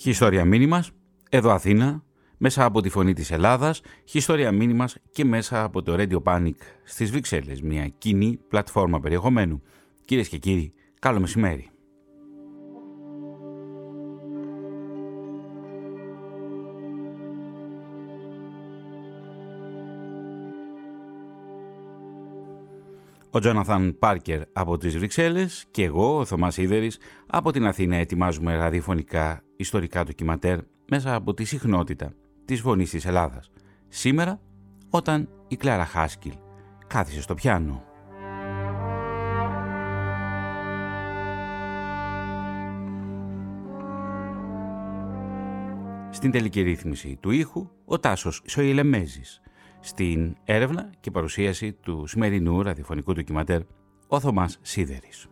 Χιστόρια μήνυμας, εδώ Αθήνα, μέσα από τη φωνή της Ελλάδας, χιστόρια μήνυμας και μέσα από το Radio Panic στις Βρυξέλλες, μια κοινή πλατφόρμα περιεχομένου. Κυρίες και κύριοι, καλό μεσημέρι. Ο Τζόναθαν Πάρκερ από τις Βρυξέλλες και εγώ, ο Θωμάς Ίδερης, από την Αθήνα ετοιμάζουμε ραδιοφωνικά ιστορικά ντοκιματέρ μέσα από τη συχνότητα της φωνής της Ελλάδας. Σήμερα, όταν η Κλάρα Χάσκιλ κάθισε στο πιάνο. Στην τελική ρύθμιση του ήχου, ο Τάσος Σοηλεμέζης, στην έρευνα και παρουσίαση του σημερινού ραδιοφωνικού ντοκιματέρ ο Θωμάς Σίδερης.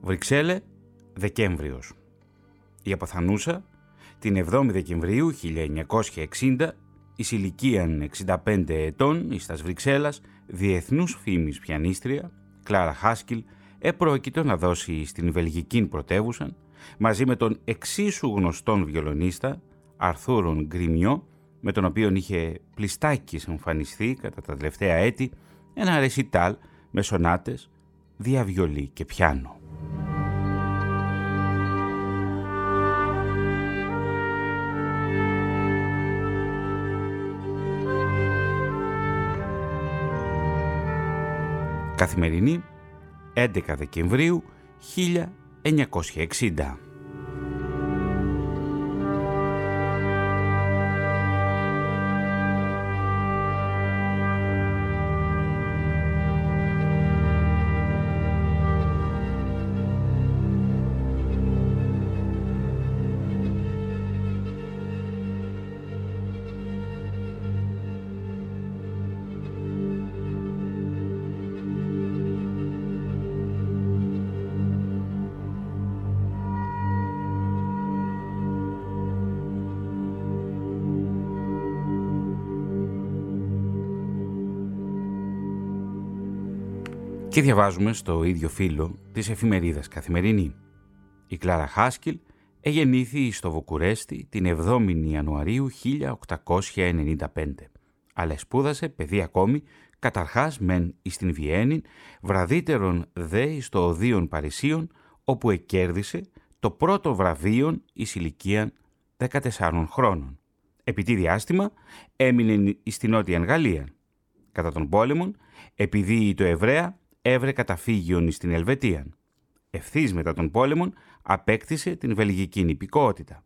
Βρυξέλλε, Δεκέμβριος. Η Αποθανούσα, την 7η Δεκεμβρίου 1960 η ηλικία 65 ετών, εις τας Βρυξέλλας, διεθνούς φήμης πιανίστρια, Κλάρα Χάσκιλ, επρόκειτο να δώσει στην Βελγική πρωτεύουσα, μαζί με τον εξίσου γνωστόν βιολονίστα, Αρθούρον Γκριμιό, με τον οποίο είχε πλιστάκι εμφανιστεί κατά τα τελευταία έτη, ένα ρεσιτάλ με σονάτες, διαβιολί και πιάνο. Καθημερινή 11 Δεκεμβρίου 1960. Και διαβάζουμε στο ίδιο φύλλο της εφημερίδας Καθημερινή. Η Κλάρα Χάσκιλ εγεννήθη στο Βουκουρέστι την 7η Ιανουαρίου 1895, αλλά σπούδασε παιδί ακόμη καταρχάς μεν εις την Βιέννη, βραδύτερον δε στο Οδείον Παρισίων, όπου εκέρδισε το πρώτο βραβείο εις ηλικία 14 χρόνων. Επί τη διάστημα έμεινε στην Νότια Γαλλία. Κατά τον πόλεμο, επειδή το Εβραία έβρε καταφύγιον στην Ελβετία. Ευθύς μετά τον πόλεμο απέκτησε την βελγική νηπικότητα.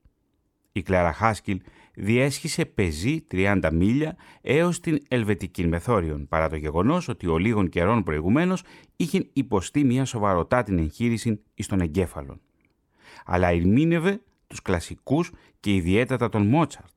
Η Κλάρα Χάσκιλ διέσχισε πεζή 30 μίλια έως την Ελβετική Μεθόριον, παρά το γεγονός ότι ο λίγων καιρών προηγουμένως είχε υποστεί μια σοβαροτά την εγχείρηση εις τον εγκέφαλον. Αλλά ερμήνευε τους κλασικούς και ιδιαίτερα τον Μότσαρτ,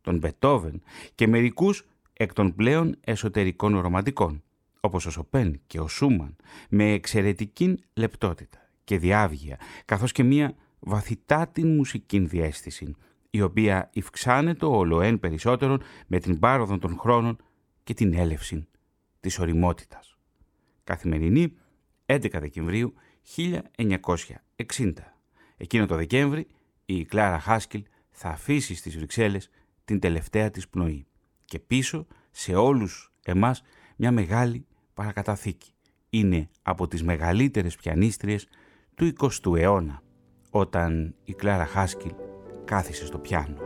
τον Μπετόβεν και μερικούς εκ των πλέον εσωτερικών ρομαντικών όπως ο Σοπέν και ο Σούμαν, με εξαιρετική λεπτότητα και διάβγεια, καθώς και μία βαθυτά την μουσική διέστηση, η οποία υυξάνεται όλο εν περισσότερον με την πάροδο των χρόνων και την έλευση της οριμότητας. Καθημερινή 11 Δεκεμβρίου 1960. Εκείνο το Δεκέμβρη η Κλάρα Χάσκιλ θα αφήσει στις Βρυξέλλες την τελευταία της πνοή και πίσω σε όλους εμάς μια μεγάλη παρακαταθήκη. Είναι από τις μεγαλύτερες πιανίστριες του 20ου αιώνα, όταν η Κλάρα Χάσκιλ κάθισε στο πιάνο.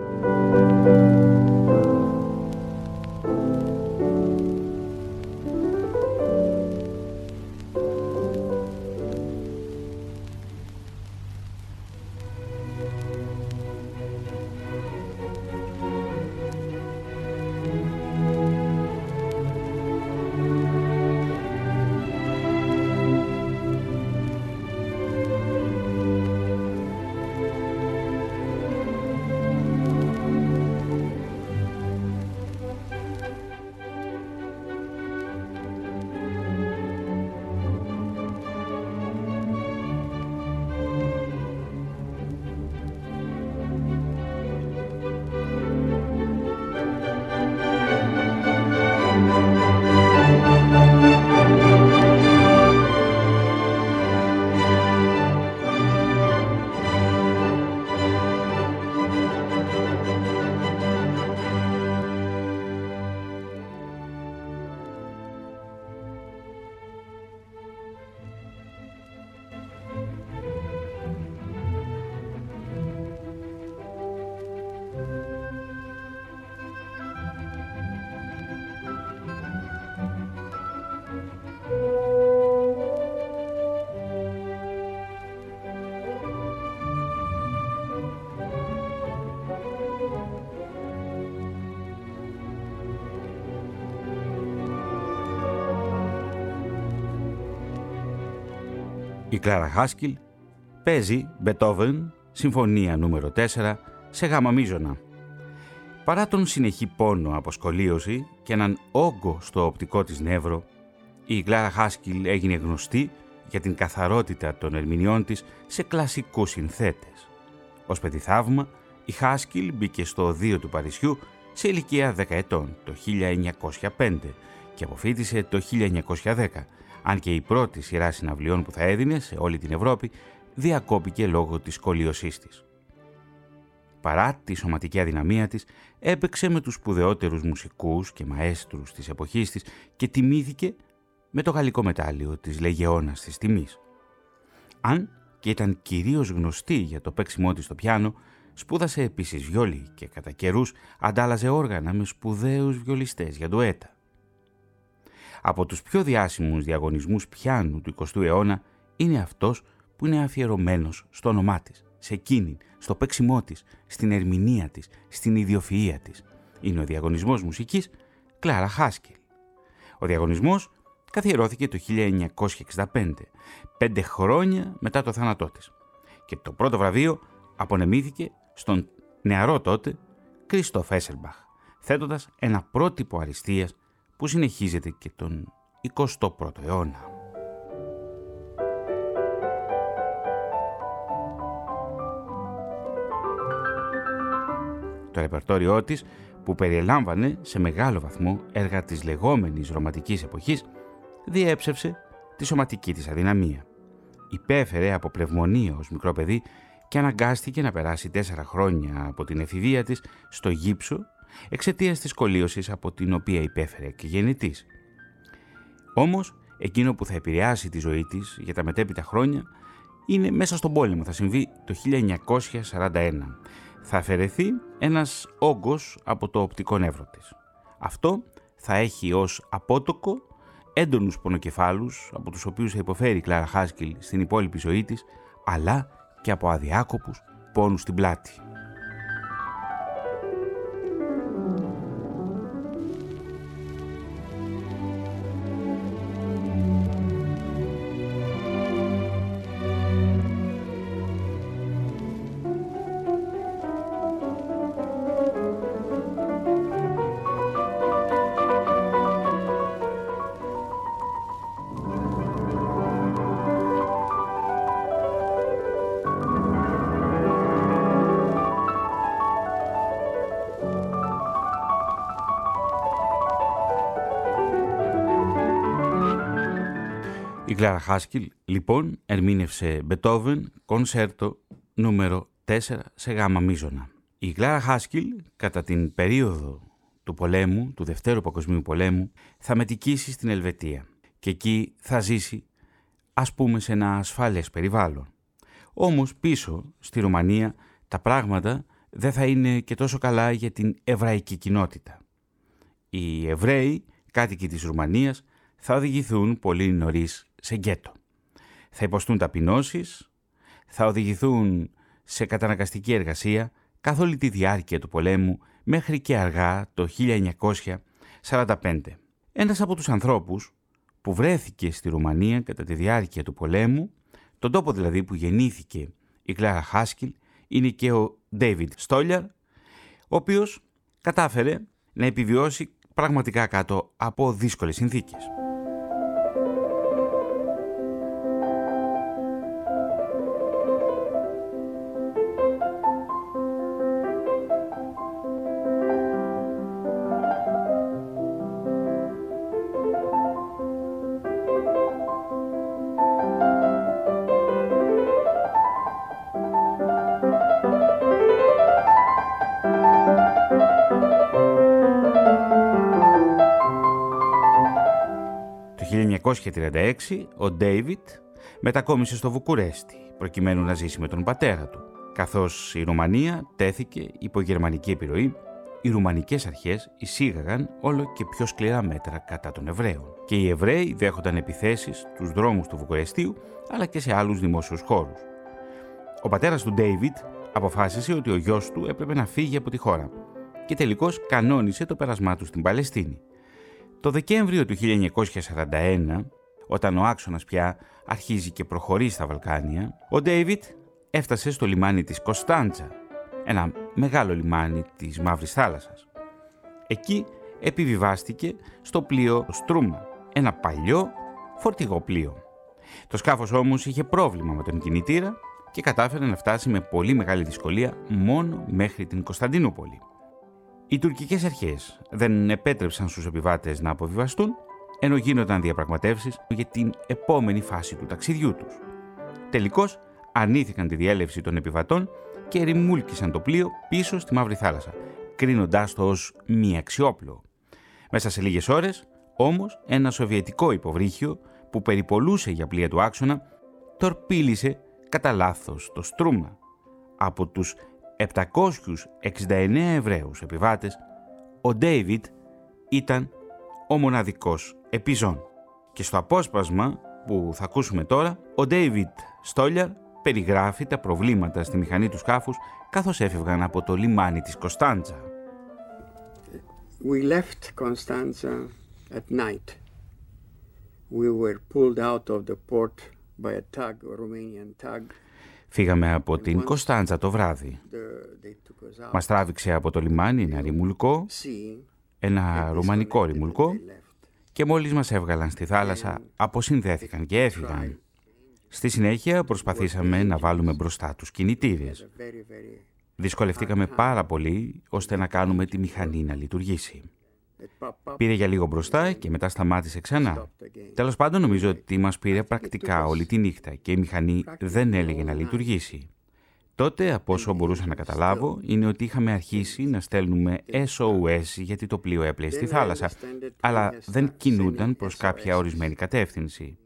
Κλάρα Χάσκιλ παίζει Μπετόβεν, συμφωνία νούμερο 4, σε γάμα μίζωνα. Παρά τον συνεχή πόνο από σκολίωση και έναν όγκο στο οπτικό της νεύρο, η Κλάρα Χάσκιλ έγινε γνωστή για την καθαρότητα των ερμηνεών της σε κλασικούς συνθέτες. Ως θαύμα, η Χάσκιλ μπήκε στο οδείο του Παρισιού σε ηλικία 10 ετών το 1905 και αποφύτησε το 1910, αν και η πρώτη σειρά συναυλιών που θα έδινε σε όλη την Ευρώπη διακόπηκε λόγω της σκολίωσής της. Παρά τη σωματική αδυναμία της, έπαιξε με τους σπουδαιότερους μουσικούς και μαέστρους της εποχής της και τιμήθηκε με το γαλλικό μετάλλιο της Λεγεώνας της Τιμής. Αν και ήταν κυρίως γνωστή για το παίξιμό της στο πιάνο, σπούδασε επίσης βιόλι και κατά καιρούς αντάλλαζε όργανα με σπουδαίους βιολιστές για ντουέτα. Από τους πιο διάσημους διαγωνισμούς πιάνου του 20ου αιώνα είναι αυτός που είναι αφιερωμένος στο όνομά της, σε εκείνη, στο παίξιμό της, στην ερμηνεία της, στην ιδιοφυΐα της. Είναι ο διαγωνισμός μουσικής Κλάρα Χάσκελ. Ο διαγωνισμός καθιερώθηκε το 1965, πέντε χρόνια μετά το θάνατό της. Και το πρώτο βραβείο απονεμήθηκε στον νεαρό τότε Κρίστοφ Έσελμπαχ, θέτοντας ένα πρότυπο αριστείας που συνεχίζεται και τον 21ο αιώνα. Το ρεπερτόριό της, που περιελάμβανε σε μεγάλο βαθμό έργα της λεγόμενης ρομαντικής εποχής, διέψευσε τη σωματική της αδυναμία. Υπέφερε από πνευμονία ως μικρό παιδί και αναγκάστηκε να περάσει τέσσερα χρόνια από την εφηβεία της στο γύψο εξαιτίας της κολλίωσης από την οποία υπέφερε και γεννητής. Όμως, εκείνο που θα επηρεάσει τη ζωή της για τα μετέπειτα χρόνια είναι μέσα στον πόλεμο. Θα συμβεί το 1941. Θα αφαιρεθεί ένας όγκος από το οπτικό νεύρο της. Αυτό θα έχει ως απότοκο έντονους πονοκεφάλους από τους οποίους θα υποφέρει η Κλάρα Χάσκιλ στην υπόλοιπη ζωή της, αλλά και από αδιάκοπους πόνους στην πλάτη. Κλάρα Χάσκιλ λοιπόν ερμήνευσε Μπετόβεν κονσέρτο νούμερο 4 σε γάμα μίζωνα. Η Κλάρα Χάσκιλ κατά την περίοδο του πολέμου, του Δευτέρου Παγκοσμίου Πολέμου, θα μετικήσει στην Ελβετία και εκεί θα ζήσει ας πούμε σε ένα ασφάλειας περιβάλλον. Όμως πίσω στη Ρουμανία τα πράγματα δεν θα είναι και τόσο καλά για την εβραϊκή κοινότητα. Οι Εβραίοι, κάτοικοι της Ρουμανίας, θα οδηγηθούν πολύ νωρίς σε γκέτο. Θα υποστούν ταπεινώσεις, θα οδηγηθούν σε καταναγκαστική εργασία καθ' όλη τη διάρκεια του πολέμου μέχρι και αργά το 1945. Ένας από τους ανθρώπους που βρέθηκε στη Ρουμανία κατά τη διάρκεια του πολέμου, τον τόπο δηλαδή που γεννήθηκε η Κλάρα Χάσκιλ, είναι και ο Ντέιβιντ Στόλιαρ, ο οποίος κατάφερε να επιβιώσει πραγματικά κάτω από δύσκολες συνθήκες. 1936 ο Ντέιβιτ μετακόμισε στο Βουκουρέστι προκειμένου να ζήσει με τον πατέρα του. Καθώς η Ρουμανία τέθηκε υπό γερμανική επιρροή, οι ρουμανικές αρχές εισήγαγαν όλο και πιο σκληρά μέτρα κατά των Εβραίων. Και οι Εβραίοι δέχονταν επιθέσεις στους δρόμους του Βουκουρεστίου αλλά και σε άλλους δημόσιους χώρους. Ο πατέρας του Ντέιβιτ αποφάσισε ότι ο γιος του έπρεπε να φύγει από τη χώρα και τελικώς κανόνισε το πέρασμά του στην Παλαιστίνη. Το Δεκέμβριο του 1941, Όταν ο άξονας πια αρχίζει και προχωρεί στα Βαλκάνια, ο Ντέιβιτ έφτασε στο λιμάνι της Κωνσταντζα, ένα μεγάλο λιμάνι της Μαύρης Θάλασσας. Εκεί επιβιβάστηκε στο πλοίο Στρούμα, ένα παλιό φορτηγό πλοίο. Το σκάφος όμως είχε πρόβλημα με τον κινητήρα και κατάφερε να φτάσει με πολύ μεγάλη δυσκολία μόνο μέχρι την Κωνσταντινούπολη. Οι τουρκικές αρχές δεν επέτρεψαν στους επιβάτες να αποβιβαστούν, ενώ γίνονταν διαπραγματεύσεις για την επόμενη φάση του ταξιδιού τους. Τελικώς αρνήθηκαν τη διέλευση των επιβατών και ρημούλκησαν το πλοίο πίσω στη Μαύρη Θάλασσα, κρίνοντάς το ως μη αξιόπλο. Μέσα σε λίγες ώρες, όμως, ένα σοβιετικό υποβρύχιο που περιπολούσε για πλοία του άξονα, τορπίλησε κατά λάθος το Στρούμα. Από τους 769 Εβραίους επιβάτες, ο Ντέιβιτ ήταν ο μοναδικός επιζών. Και στο απόσπασμα που θα ακούσουμε τώρα, ο Ντέιβιτ Στόλιαρ περιγράφει τα προβλήματα στη μηχανή του σκάφους καθώς έφευγαν από το λιμάνι της Κωνσταντζα. We left Constanza at night. We were pulled out of the port by a tug, a Romanian tug. Φύγαμε από την Κωνσταντζα το βράδυ. Μας τράβηξε από το λιμάνι ένα ρημουλκό, ένα ρουμανικό ρημουλκό και μόλις μας έβγαλαν στη θάλασσα αποσυνδέθηκαν και έφυγαν. Στη συνέχεια προσπαθήσαμε να βάλουμε μπροστά τους κινητήρες. Δυσκολευτήκαμε πάρα πολύ ώστε να κάνουμε τη μηχανή να λειτουργήσει. Πήρε για λίγο μπροστά και μετά σταμάτησε ξανά. Τέλος πάντων νομίζω ότι μας πήρε πρακτικά όλη τη νύχτα και η μηχανή δεν έλεγε να λειτουργήσει. Τότε, από όσο μπορούσα να καταλάβω, είναι ότι είχαμε αρχίσει να στέλνουμε SOS γιατί το πλοίο έπλεε στη θάλασσα, αλλά δεν κινούνταν προς κάποια ορισμένη κατεύθυνση.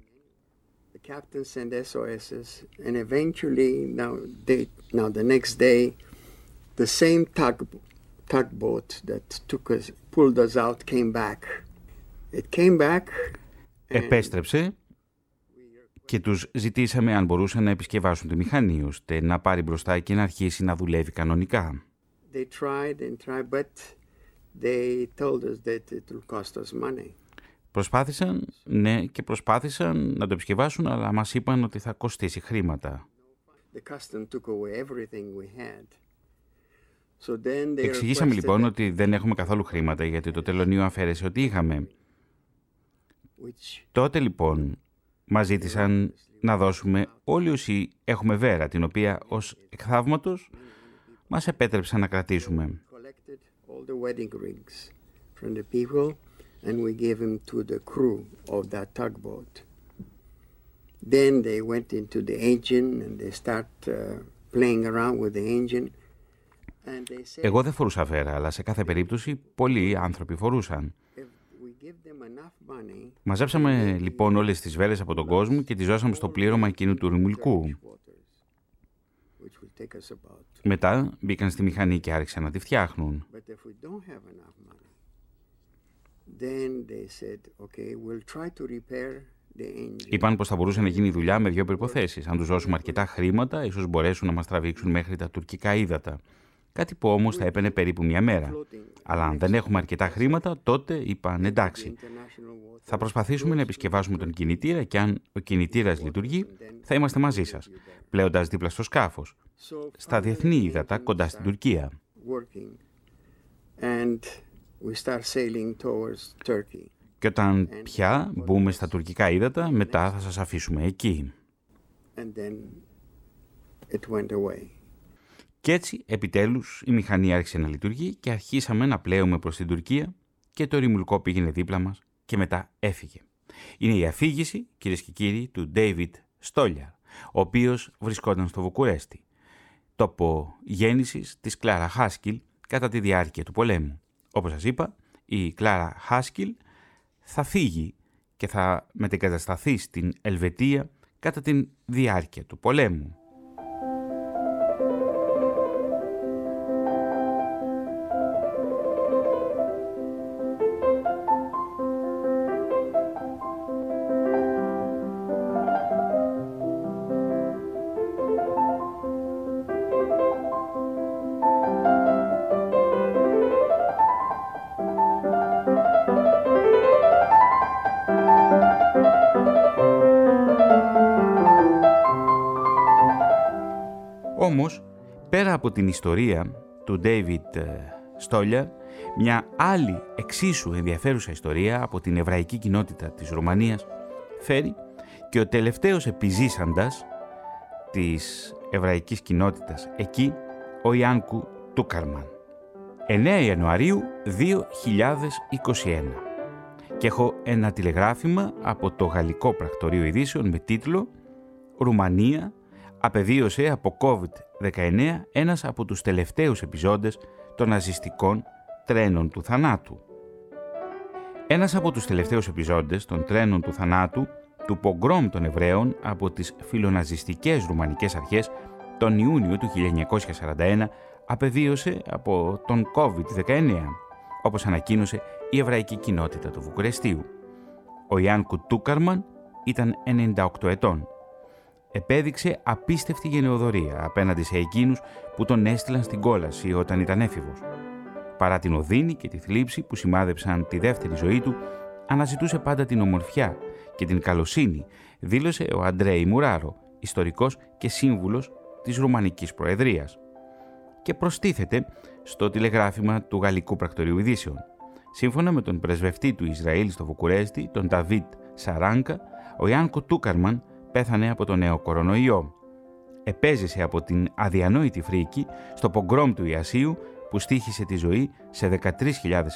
The same tug, tugboat that took us, pulled us out came back. It came back. Επέστρεψε και τους ζητήσαμε αν μπορούσαν να επισκευάσουν τη μηχανή ώστε να πάρει μπροστά και να αρχίσει να δουλεύει κανονικά. They tried and tried, but they told us that it will cost us money. Προσπάθησαν, ναι, και προσπάθησαν να το επισκευάσουν, αλλά μας είπαν ότι θα κοστίσει χρήματα. The custom took away everything we had. Εξηγήσαμε λοιπόν ότι δεν έχουμε καθόλου χρήματα γιατί το τελωνίο αφαίρεσε ότι είχαμε. Τότε λοιπόν μας ζήτησαν να δώσουμε όλοι όσοι έχουμε βέρα, την οποία ως εκθαύματος μας επέτρεψαν να κρατήσουμε. Then they went into the engine and they start uh, playing around with the engine. Εγώ δεν φορούσα βέρα, αλλά σε κάθε περίπτωση πολλοί άνθρωποι φορούσαν. Μαζέψαμε λοιπόν όλες τις βέρες από τον κόσμο και τις δώσαμε στο πλήρωμα εκείνου του ρημουλκού. Μετά μπήκαν στη μηχανή και άρχισαν να τη φτιάχνουν. Είπαν πως θα μπορούσε να γίνει δουλειά με δύο προϋποθέσεις. Αν τους δώσουμε αρκετά χρήματα, ίσως μπορέσουν να μας τραβήξουν μέχρι τα τουρκικά ύδατα. Κάτι που όμως θα έπαιρνε περίπου μια μέρα. Αλλά αν δεν έχουμε αρκετά χρήματα, τότε είπαν εντάξει. Θα προσπαθήσουμε να επισκευάσουμε τον κινητήρα και αν ο κινητήρας λειτουργεί, θα είμαστε μαζί σας, πλέοντας δίπλα στο σκάφος, στα διεθνή ύδατα κοντά στην Τουρκία. Και όταν πια μπούμε στα τουρκικά ύδατα, μετά θα σας αφήσουμε εκεί. Και έτσι, επιτέλους, η μηχανή άρχισε να λειτουργεί και αρχίσαμε να πλέουμε προς την Τουρκία και το ρημουλκό πήγαινε δίπλα μας και μετά έφυγε. Είναι η αφήγηση, κυρίες και κύριοι, του David Στόλια, ο οποίος βρισκόταν στο Βουκουρέστι, τόπο γέννησης της Κλάρα Χάσκιλ κατά τη διάρκεια του πολέμου. Όπως σας είπα, η Κλάρα Χάσκιλ θα φύγει και θα μετεγκατασταθεί στην Ελβετία κατά τη διάρκεια του πολέμου. Την ιστορία του David Στόλια, μια άλλη εξίσου ενδιαφέρουσα ιστορία από την εβραϊκή κοινότητα της Ρουμανίας φέρει και ο τελευταίος επιζήσαντας της εβραϊκής κοινότητας εκεί, ο Ιάνκου Τούκαρμαν. 9 Ιανουαρίου 2021 και έχω ένα τηλεγράφημα από το Γαλλικό Πρακτορείο Ειδήσεων με τίτλο «Ρουμανία απεβίωσε από COVID-19 ένας από τους τελευταίους επιζώντες των ναζιστικών τρένων του θανάτου». Ένας από τους τελευταίους επιζώντες των τρένων του θανάτου του πογκρόμ των Εβραίων από τις φιλοναζιστικές ρουμανικές αρχές τον Ιούνιο του 1941 απεβίωσε από τον COVID-19, όπως ανακοίνωσε η εβραϊκή κοινότητα του Βουκουρεστίου. Ο Ιάνκου Τούκαρμαν ήταν 98 ετών. Επέδειξε απίστευτη γενεοδορία απέναντι σε εκείνους που τον έστειλαν στην κόλαση όταν ήταν έφηβος. Παρά την οδύνη και τη θλίψη που σημάδεψαν τη δεύτερη ζωή του, αναζητούσε πάντα την ομορφιά και την καλοσύνη, δήλωσε ο Αντρέι Μουράρο, ιστορικός και σύμβουλος της Ρουμανικής Προεδρίας. Και προστίθεται στο τηλεγράφημα του Γαλλικού Πρακτορείου Ειδήσεων. Σύμφωνα με τον πρεσβευτή του Ισραήλ στο Βουκουρέστι, τον Νταβίτ Σαράνκα, ο Ιάνκο Τούκαρμαν πέθανε από τον νέο κορονοϊό. Επέζησε από την αδιανόητη φρίκη στο πογκρόμ του Ιασίου που στήχησε τη ζωή σε 13.000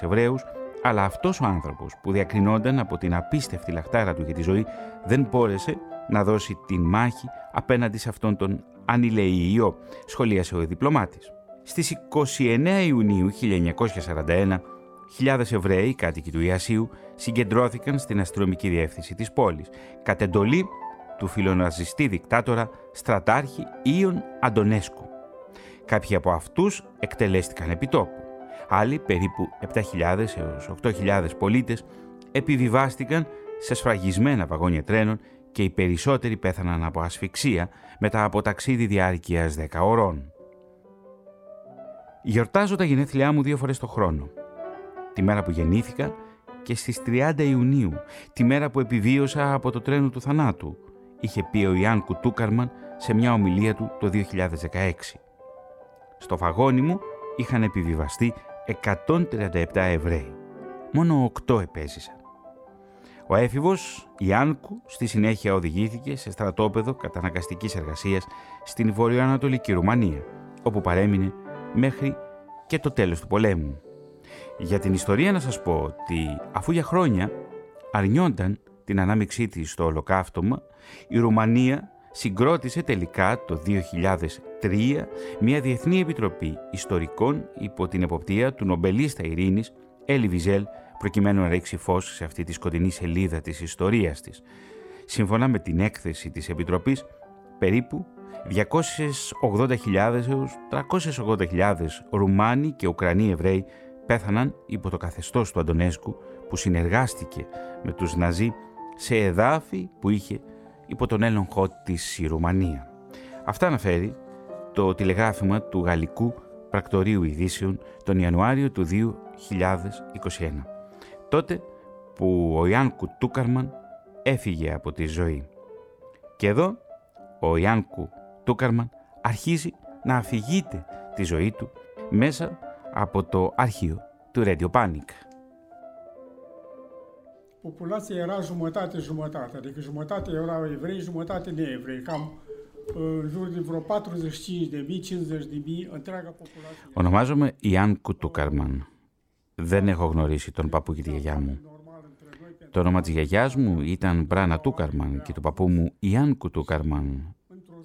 Εβραίους αλλά αυτός ο άνθρωπος που διακρινόταν από την απίστευτη λαχτάρα του για τη ζωή δεν μπόρεσε να δώσει την μάχη απέναντι σε αυτόν τον ανηλεϊό, σχολίασε ο διπλωμάτης. Στις 29 Ιουνίου 1941, χιλιάδες Εβραίοι κάτοικοι του Ιασίου συγκεντρώθηκαν στην αστυνομική διεύθυνση της πόλης, κατ' εντολή του φιλοναζιστή δικτάτορα στρατάρχη Ιων Αντωνέσκου. Κάποιοι από αυτούς εκτελέστηκαν επιτόπου. Άλλοι, περίπου 7.000 έως 8.000 πολίτες, επιβιβάστηκαν σε σφραγισμένα βαγόνια τρένων και οι περισσότεροι πέθαναν από ασφυξία μετά από ταξίδι διάρκειας 10 ωρών. Γιορτάζω τα γενέθλιά μου δύο φορές το χρόνο. Τη μέρα που γεννήθηκα και στις 30 Ιουνίου, τη μέρα που επιβίωσα από το τρένο του θανάτου, είχε πει ο Ιάν Κουτούκαρμαν σε μια ομιλία του το 2016. Στο φαγόνι μου είχαν επιβιβαστεί 137 Εβραίοι. Μόνο 8 επέζησαν. Ο έφηβος Ιάνκου στη συνέχεια οδηγήθηκε σε στρατόπεδο καταναγκαστικής εργασίας στην βορειοανατολική Ρουμανία, όπου παρέμεινε μέχρι και το τέλος του πολέμου. Για την ιστορία να σας πω ότι αφού για χρόνια αρνιόνταν την ανάμειξή της στο ολοκαύτωμα, η Ρουμανία συγκρότησε τελικά το 2003 μια Διεθνή Επιτροπή Ιστορικών υπό την εποπτεία του νομπελίστα ειρήνης Έλλη Βιζέλ προκειμένου να ρίξει φως σε αυτή τη σκοτεινή σελίδα της ιστορίας της. Σύμφωνα με την έκθεση της Επιτροπής, περίπου 280.000 έως 380.000 Ρουμάνοι και Ουκρανοί Εβραίοι πέθαναν υπό το καθεστώς του Αντωνέσκου που συνεργάστηκε με τους Ναζί σε εδάφη που είχε υπό τον έλεγχό της η Ρουμανία. Αυτά αναφέρει το τηλεγράφημα του Γαλλικού Πρακτορείου Ειδήσεων τον Ιανουάριο του 2021. Τότε που ο Ιάνκου Τούκαρμαν έφυγε από τη ζωή. Και εδώ ο Ιάνκου Τούκαρμαν αρχίζει να αφηγείται τη ζωή του μέσα από το αρχείο του Radio Panic. Populația era jumătate, jumătate. Adică jumătate erau evrei, jumătate neevrei. Cam în jur de vreo 45 de mii, 50 de mii, întreaga populație. Ονομάζομαι Ιάν Κουτούκαρμαν. Δεν έχω γνωρίσει τον παππού και τη γιαγιά μου. Το όνομα της γιαγιάς μου ήταν Μπράνα Τούκαρμαν και του παππού μου Ιάν Κουτούκαρμαν,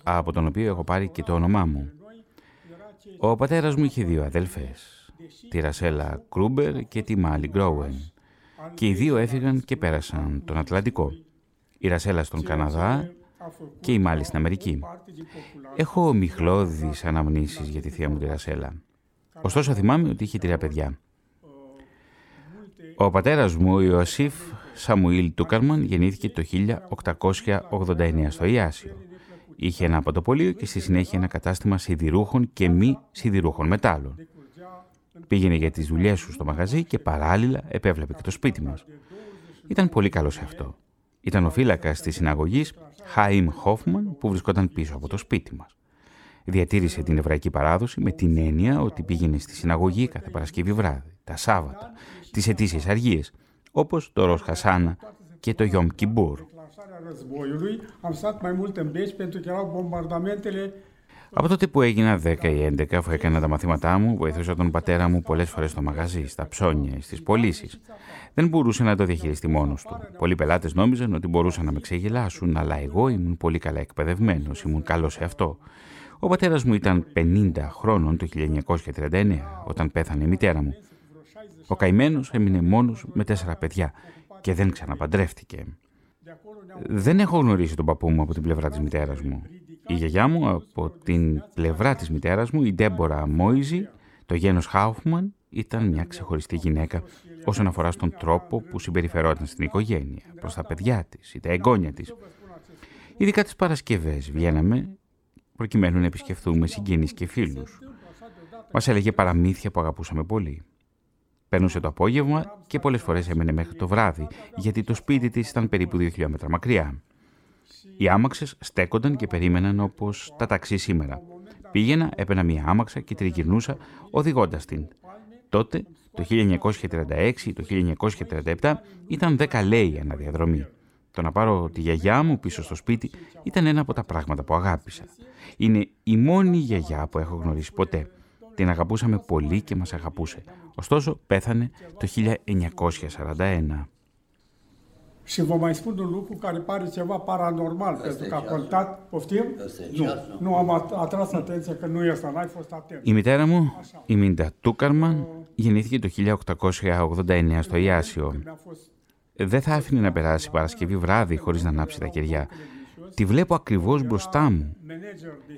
από τον οποίο έχω πάρει και το όνομά μου. Ο πατέρας μου είχε δύο αδέλφες, τη Ρασέλα Κρούμπερ και τη Μάλι Γκρόουεν και οι δύο έφυγαν και πέρασαν τον Ατλαντικό. Η Ρασέλα στον Καναδά και η Μάλι στην Αμερική. Έχω μιχλώδεις αναμνήσεις για τη θεία μου τη Ρασέλα. Ωστόσο θυμάμαι ότι είχε τρία παιδιά. Ο πατέρας μου, ο Ιωσήφ Σαμουήλ Τούκαρμαν, γεννήθηκε το 1889 στο Ιάσιο. Είχε ένα παντοπολείο και στη συνέχεια ένα κατάστημα σιδηρούχων και μη σιδηρούχων μετάλλων. Πήγαινε για τις δουλειές σου στο μαγαζί και παράλληλα επέβλεπε και το σπίτι μας. Ήταν πολύ καλό σε αυτό. Ήταν ο φύλακας της συναγωγής Χάιμ Χόφμαν που βρισκόταν πίσω από το σπίτι μας. Διατήρησε την εβραϊκή παράδοση με την έννοια ότι πήγαινε στη συναγωγή κάθε Παρασκευή βράδυ, τα Σάββατα, τις ετήσιες αργίες, όπως το Ρος Χασάνα και το Γιόμ Κιμπούρ. Από τότε που έγινα 10 ή 11, αφού έκανα τα μαθήματά μου, βοηθούσα τον πατέρα μου πολλές φορές στο μαγαζί, στα ψώνια, στις πωλήσεις. Δεν μπορούσε να το διαχειριστεί μόνος του. Πολλοί πελάτες νόμιζαν ότι μπορούσαν να με ξεγελάσουν, αλλά εγώ ήμουν πολύ καλά εκπαιδευμένος, ήμουν καλός σε αυτό. Ο πατέρας μου ήταν 50 χρόνων το 1939, όταν πέθανε η μητέρα μου. Ο καημένος έμεινε μόνος με τέσσερα παιδιά και δεν ξαναπαντρεύτηκε. Δεν έχω γνωρίσει τον παππού μου από την πλευρά της μητέρας μου. Η γιαγιά μου από την πλευρά της μητέρας μου, η Ντέμπορα Μόιζη, το γένος Χάουφμαν, ήταν μια ξεχωριστή γυναίκα όσον αφορά στον τρόπο που συμπεριφερόταν στην οικογένεια, προς τα παιδιά της ή τα εγγόνια της. Ειδικά τις Παρασκευές βγαίναμε προκειμένου να επισκεφθούμε συγγενείς και φίλους. Μας έλεγε παραμύθια που αγαπούσαμε πολύ. Παίρνουσε το απόγευμα και πολλές φορές έμενε μέχρι το βράδυ, γιατί το σπίτι της ήταν περίπου δύο χιλιόμετρα μακριά. Οι άμαξες στέκονταν και περίμεναν όπως τα ταξί σήμερα. Πήγαινα, έπαινα μία άμαξα και τριγυρνούσα οδηγώντας την. Τότε, το 1936 ή το 1937, ήταν 10 λέει αναδιαδρομή. Το να πάρω τη γιαγιά μου πίσω στο σπίτι ήταν ένα από τα πράγματα που αγάπησα. Είναι η μόνη γιαγιά που έχω γνωρίσει ποτέ. Την αγαπούσαμε πολύ και μας αγαπούσε. Ωστόσο, πέθανε το 1941. Și vă mai spun un lucru care pare ceva paranormal, Asta pentru că a contat, poftim? Nu, nu am atras atenția că nu e asta, n-ai fost atent. Η μητέρα μου, η Μίντα Τούκαρμαν, γεννήθηκε το 1889 στο Ιάσιο. Δεν θα άφηνε να περάσει Παρασκευή βράδυ χωρίς να ανάψει τα κεριά. Τη βλέπω ακριβώς μπροστά μου.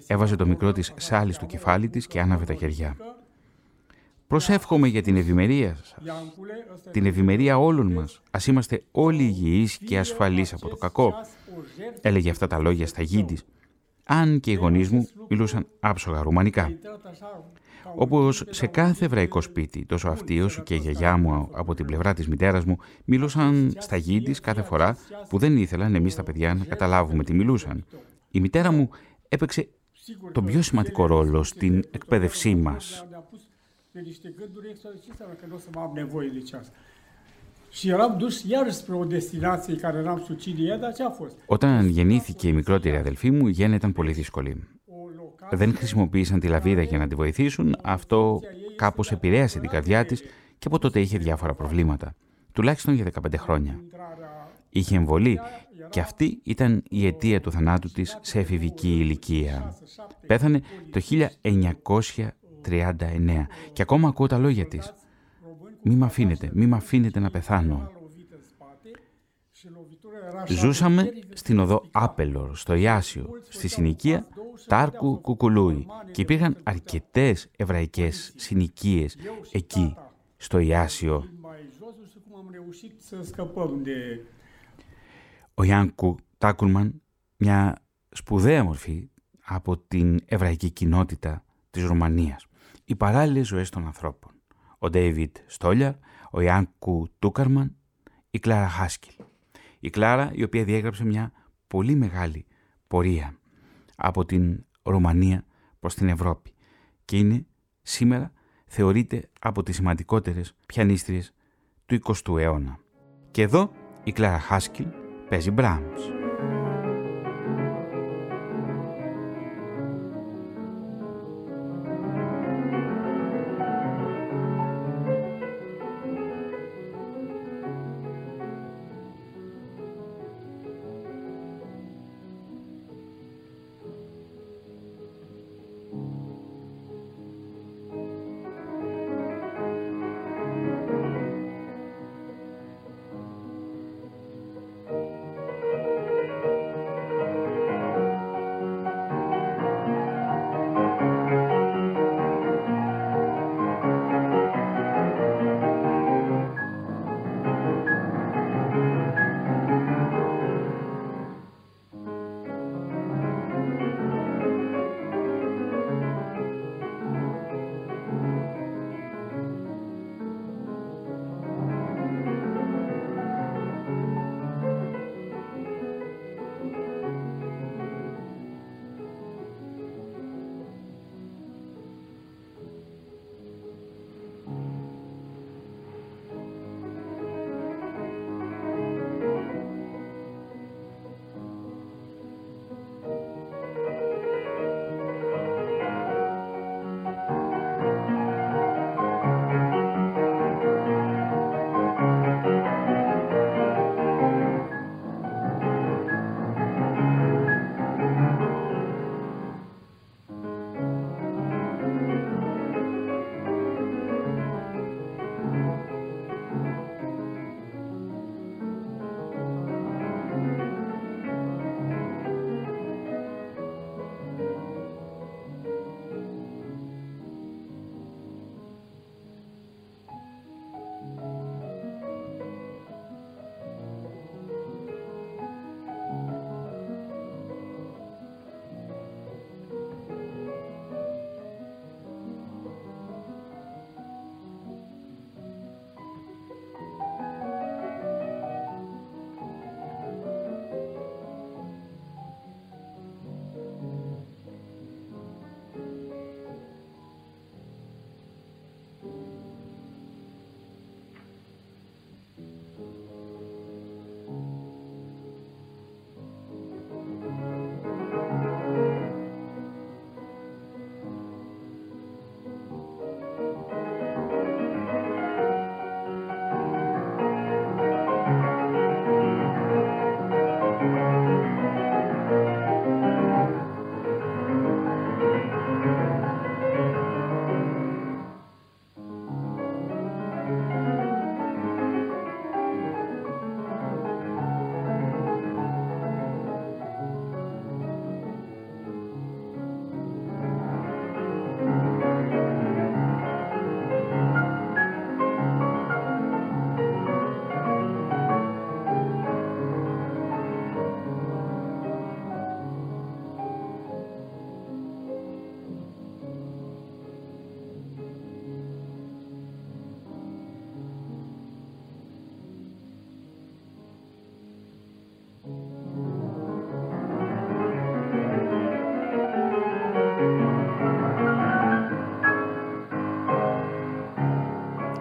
Έβαζε το μικρό της σάλι στο κεφάλι της και άναβε τα κεριά. Προσεύχομαι για την ευημερία σας, την ευημερία όλων μας. Ας είμαστε όλοι υγιείς και ασφαλείς από το κακό. Έλεγε αυτά τα λόγια στα γη Αν και οι γονείς μου μιλούσαν άψογα ρουμανικά. Όπως σε κάθε εβραϊκό σπίτι, τόσο αυτή όσο και η γιαγιά μου από την πλευρά της μητέρας μου μιλούσαν στα γη κάθε φορά που δεν ήθελαν εμείς τα παιδιά να καταλάβουμε τι μιλούσαν. Η μητέρα μου έπαιξε τον πιο σημαντικό ρόλο στην εκπαίδευσή μας de niște gânduri exorcistă, că nu o să mă am nevoie de ceas; Și eram dus iarăși spre o destinație care eram sucilie, dar ce a fost? Όταν γεννήθηκε η μικρότερη αδελφή μου, η γέννα ήταν πολύ δύσκολη. Δεν χρησιμοποίησαν τη λαβίδα για να τη βοηθήσουν. Αυτό κάπω επηρέασε την καρδιά τη και από τότε είχε διάφορα προβλήματα. Τουλάχιστον για 15 χρόνια. Είχε εμβολή και αυτή ήταν η αιτία του θανάτου της σε εφηβική ηλικία. Πέθανε το 39 και ακόμα ακούω τα λόγια της. Μη με αφήνετε, μη με αφήνετε να πεθάνω. Ζούσαμε στην οδό Άπελορ, στο Ιάσιο, στη συνοικία Τάρκου Κουκουλούι και υπήρχαν αρκετές εβραϊκές συνοικίες εκεί, στο Ιάσιο. Ο Ιάνκου Τάκουλμαν, μια σπουδαία μορφή από την εβραϊκή κοινότητα της Ρουμανίας οι παράλληλες ζωές των ανθρώπων. Ο Ντέιβιτ Στόλια, ο Ιάνκου Τούκαρμαν, η Κλάρα Χάσκιλ. Η Κλάρα η οποία διέγραψε μια πολύ μεγάλη πορεία από την Ρωμανία προς την Ευρώπη και είναι σήμερα θεωρείται από τις σημαντικότερες πιανίστριες του 20ου αιώνα. Και εδώ η Κλάρα Χάσκιλ παίζει Μπράμς.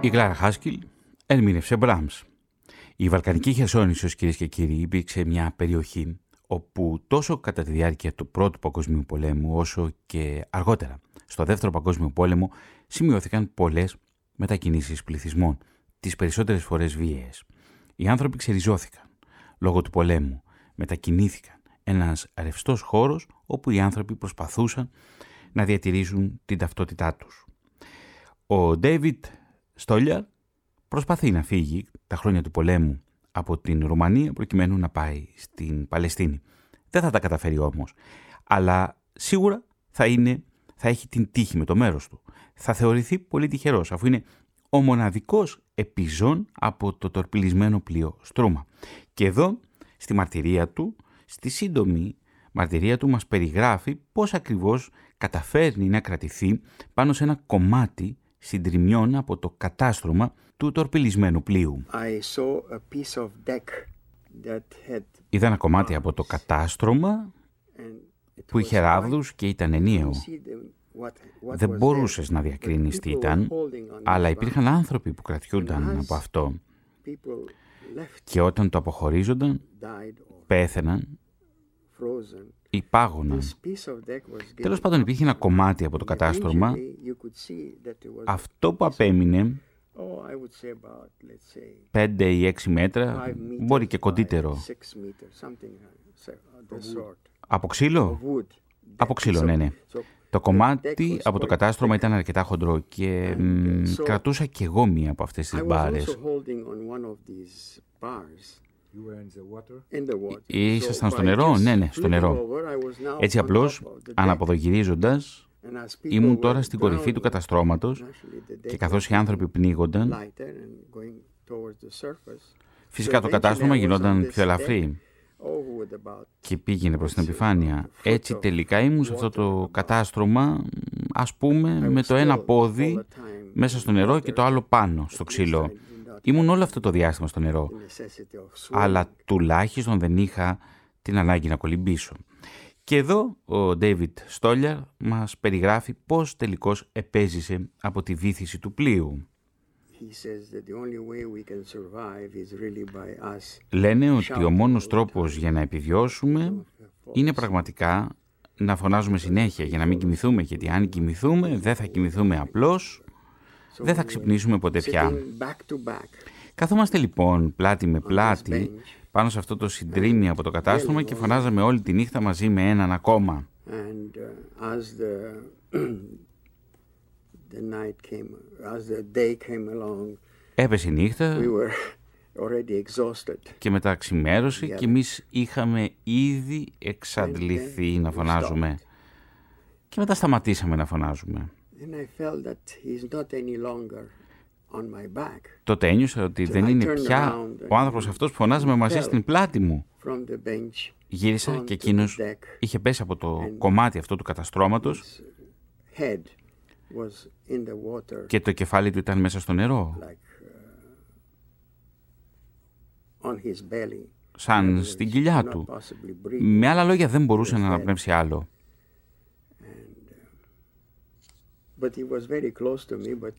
Η Κλάρα Χάσκιλ ερμήνευσε Μπράμς. Η Βαλκανική Χερσόνησος, κυρίες και κύριοι, υπήρξε μια περιοχή όπου τόσο κατά τη διάρκεια του Πρώτου Παγκοσμίου Πολέμου όσο και αργότερα στο Δεύτερο Παγκόσμιο Πόλεμο σημειώθηκαν πολλές μετακινήσεις πληθυσμών, τις περισσότερες φορές βίαιες. Οι άνθρωποι ξεριζώθηκαν λόγω του πολέμου, μετακινήθηκαν ένας ρευστός χώρος όπου οι άνθρωποι προσπαθούσαν να διατηρήσουν την ταυτότητά τους. Ο Ντέιβιτ Στόλιαρ προσπαθεί να φύγει τα χρόνια του πολέμου από την Ρουμανία προκειμένου να πάει στην Παλαιστίνη. Δεν θα τα καταφέρει όμως, αλλά σίγουρα θα, είναι, θα έχει την τύχη με το μέρος του. Θα θεωρηθεί πολύ τυχερός αφού είναι ο μοναδικός επιζών από το τορπιλισμένο πλοίο Στρούμα. Και εδώ, στη μαρτυρία του, στη σύντομη μαρτυρία του μας περιγράφει πώς ακριβώς καταφέρνει να κρατηθεί πάνω σε ένα κομμάτι συντριμιών από το κατάστρωμα του τορπιλισμένου πλοίου. Είδα ένα κομμάτι από το κατάστρωμα που είχε ράβδους και ήταν ενιαίο. Δεν μπορούσες να διακρίνεις τι ήταν, αλλά υπήρχαν άνθρωποι που κρατιούνταν από αυτό και όταν το αποχωρίζονταν πέθαιναν ή πάγωναν. Τέλος πάντων υπήρχε ένα κομμάτι από το κατάστρωμα. Αυτό που απέμεινε πέντε ή έξι μέτρα, μπορεί και κοντύτερο. Από ξύλο; Από ξύλο, ναι, ναι. Το κομμάτι από το κατάστρωμα ήταν αρκετά χοντρό και κρατούσα κι εγώ μία από αυτές τις μπάρες. Ήσασταν στο νερό, ναι, ναι, στο νερό. Έτσι απλώς, αναποδογυρίζοντας, ήμουν τώρα στην κορυφή του καταστρώματος και καθώς οι άνθρωποι πνίγονταν, φυσικά το κατάστρωμα γινόταν πιο ελαφρύ. Και πήγαινε προς την επιφάνεια. Έτσι τελικά ήμουν σε αυτό το κατάστρωμα, ας πούμε, με το ένα πόδι μέσα στο νερό και το άλλο πάνω στο ξύλο. Ήμουν όλο αυτό το διάστημα στο νερό, αλλά τουλάχιστον δεν είχα την ανάγκη να κολυμπήσω. Και εδώ ο David Στόλιαρ μας περιγράφει πώς τελικώς επέζησε από τη βήθηση του πλοίου. Λένε ότι ο μόνος τρόπος για να επιβιώσουμε είναι πραγματικά να φωνάζουμε συνέχεια για να μην κοιμηθούμε, γιατί αν κοιμηθούμε δεν θα κοιμηθούμε απλώς, δεν θα ξυπνήσουμε ποτέ πια. Καθόμαστε λοιπόν πλάτη με πλάτη πάνω σε αυτό το συντρίμι από το κατάστρωμα και φωνάζαμε όλη τη νύχτα μαζί με έναν ακόμα. Έπεσε η νύχτα. και μετά ξημέρωσε και εμείς είχαμε ήδη εξαντληθεί να φωνάζουμε. και μετά σταματήσαμε να φωνάζουμε. Τότε ένιωσα ότι δεν είναι πια ο άνθρωπος αυτός που φωνάζαμε μαζί στην πλάτη μου. Γύρισα και εκείνος είχε πέσει από το κομμάτι αυτό του καταστρώματος και το κεφάλι του ήταν μέσα στο νερό. Uh, Σαν στην κοιλιά του. Με άλλα λόγια δεν μπορούσε να αναπνεύσει άλλο.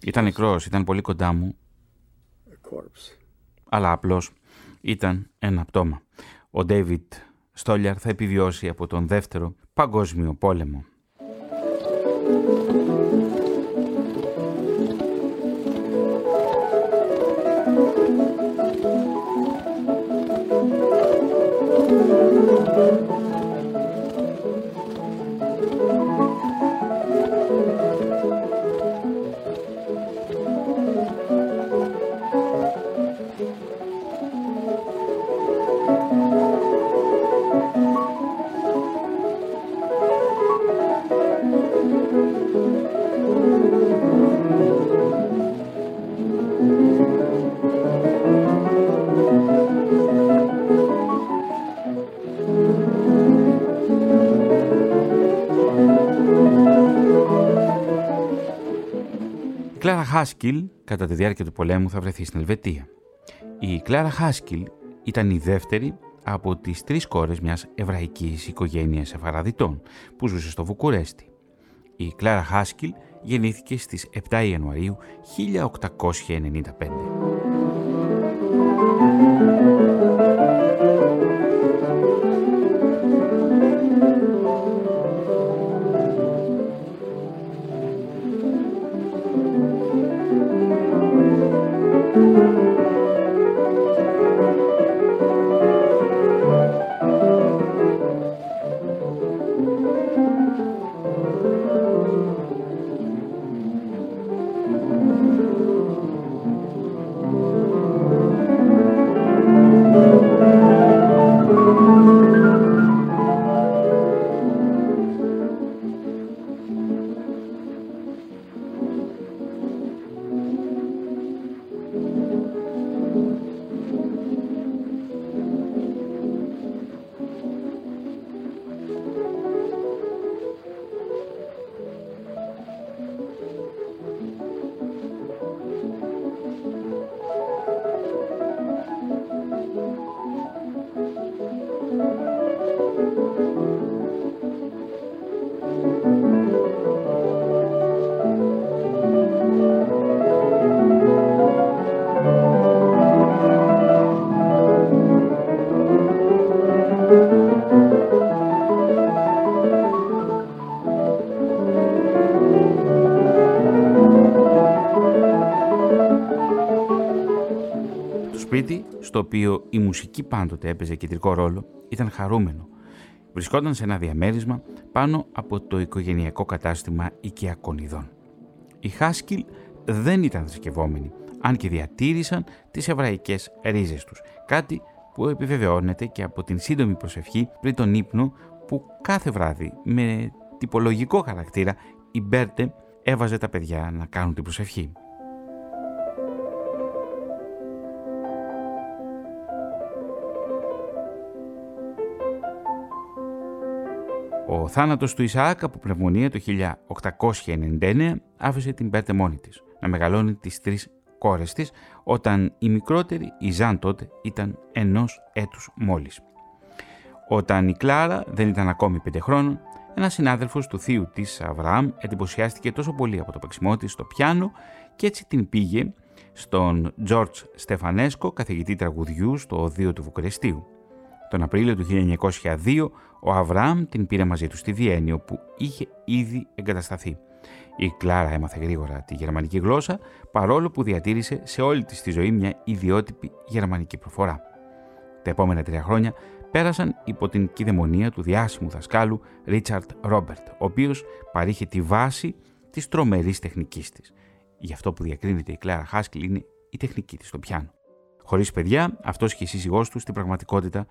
Ήταν νεκρός, ήταν πολύ κοντά μου, αλλά απλώς ήταν ένα πτώμα. Ο Ντέιβιτ Στόλιαρ θα επιβιώσει από τον δεύτερο παγκόσμιο πόλεμο. Χάσκιλ κατά τη διάρκεια του πολέμου θα βρεθεί στην Ελβετία. Η Κλάρα Χάσκιλ ήταν η δεύτερη από τις τρεις κόρες μιας εβραϊκής οικογένειας εφαραδιτών που ζούσε στο Βουκουρέστι. Η Κλάρα Χάσκιλ γεννήθηκε στις 7 Ιανουαρίου 1895. Στο οποίο η μουσική πάντοτε έπαιζε κεντρικό ρόλο, ήταν χαρούμενο. Βρισκόταν σε ένα διαμέρισμα πάνω από το οικογενειακό κατάστημα οικιακών ειδών. Οι Χάσκιλ δεν ήταν θρησκευόμενοι, αν και διατήρησαν τις εβραϊκές ρίζες τους, κάτι που επιβεβαιώνεται και από την σύντομη προσευχή πριν τον ύπνο που κάθε βράδυ με τυπολογικό χαρακτήρα η Μπέρτε έβαζε τα παιδιά να κάνουν την προσευχή. Ο θάνατος του Ισαάκ από πνευμονία το 1899 άφησε την Μπέρτε μόνη της να μεγαλώνει τις τρεις κόρες της όταν η μικρότερη, η Ζαν τότε, ήταν ενός έτους μόλις. Όταν η Κλάρα δεν ήταν ακόμη πέντε χρόνων, ένας συνάδελφος του θείου της Αβραάμ εντυπωσιάστηκε τόσο πολύ από το παίξιμό της στο πιάνο και έτσι την πήγε στον Τζορτζ Στεφανέσκο, καθηγητή τραγουδιού στο Οδείο του Βουκρεστίου. Τον Απρίλιο του 1902 ο Αβραάμ την πήρε μαζί του στη Βιέννη όπου είχε ήδη εγκατασταθεί. Η Κλάρα έμαθε γρήγορα τη γερμανική γλώσσα παρόλο που διατήρησε σε όλη της τη ζωή μια ιδιότυπη γερμανική προφορά. Τα επόμενα τρία χρόνια πέρασαν υπό την κυδαιμονία του διάσημου δασκάλου Ρίτσαρτ Ρόμπερτ, ο οποίος παρήχε τη βάση της τρομερής τεχνικής της. Γι' αυτό που διακρίνεται η Κλάρα Χάσκιλ είναι η τεχνική της στο πιάνο. Χωρίς παιδιά, αυτός και η σύζυγός του στην πραγματικότητα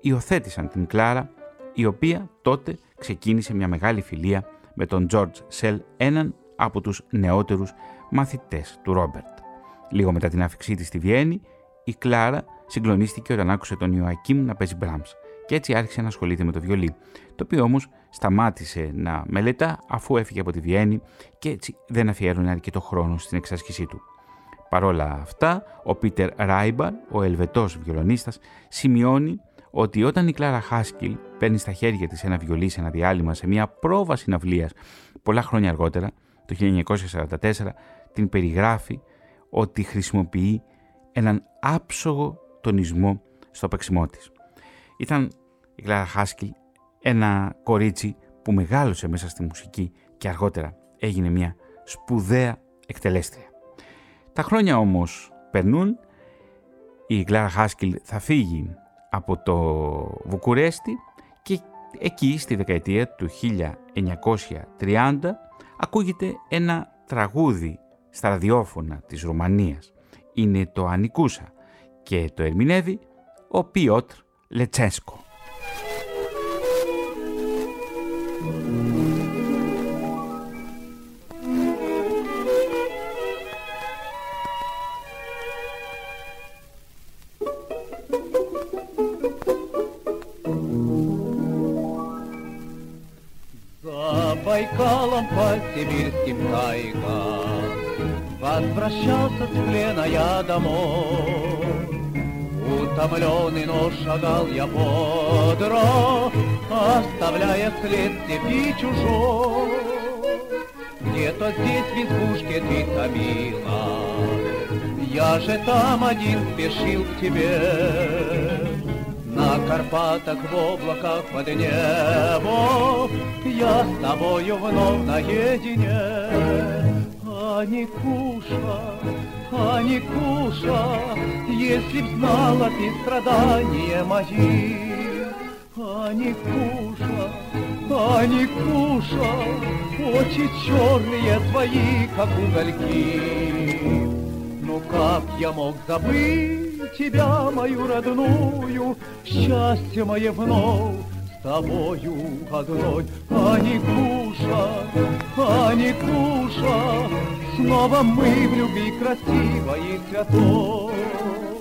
υιοθέτησαν την Κλάρα, η οποία τότε ξεκίνησε μια μεγάλη φιλία με τον George Σελ, έναν από τους νεότερους μαθητές του Ρόμπερτ. Λίγο μετά την άφηξή της στη Βιέννη, η Κλάρα συγκλονίστηκε όταν άκουσε τον Ιωακίμ να παίζει Μπράμς και έτσι άρχισε να ασχολείται με το βιολί, το οποίο όμως σταμάτησε να μελετά αφού έφυγε από τη Βιέννη και έτσι δεν αφιέρωνε αρκετό χρόνο στην εξάσκησή του. Παρόλα αυτά, ο Πίτερ Ράιμπαρ, ο Ελβετός βιολονίστας, σημειώνει ότι όταν η Κλάρα Χάσκιλ παίρνει στα χέρια της ένα βιολί σε ένα διάλειμμα σε μια πρόβα συναυλίας πολλά χρόνια αργότερα, το 1944, την περιγράφει ότι χρησιμοποιεί έναν άψογο τονισμό στο παίξιμό της. Ήταν η Κλάρα Χάσκιλ ένα κορίτσι που μεγάλωσε μέσα στη μουσική και αργότερα έγινε μια σπουδαία εκτελέστρια. Τα χρόνια όμως περνούν, η Κλάρα Χάσκιλ θα φύγει από το Βουκουρέστι και εκεί στη δεκαετία του 1930 ακούγεται ένα τραγούδι στα ραδιόφωνα της Ρουμανίας. Είναι το Ανικούσα και το ερμηνεύει ο Πιότρ Λετσέσκο. Шагал я бодро Оставляя след степи чужой Где-то здесь в избушке ты томила, Я же там один спешил к тебе. На Карпатах в облаках под небо Я с тобою вновь наедине. А Никуша, а Никуша, Если б знала ты страдания мои, А Никуша, а Никуша, Очи черные твои, как угольки. Ну как я мог забыть тебя, мою родную, Счастье мое вновь с тобою одной. А красиво, а не туша. Снова мы в любви красиво и цветов.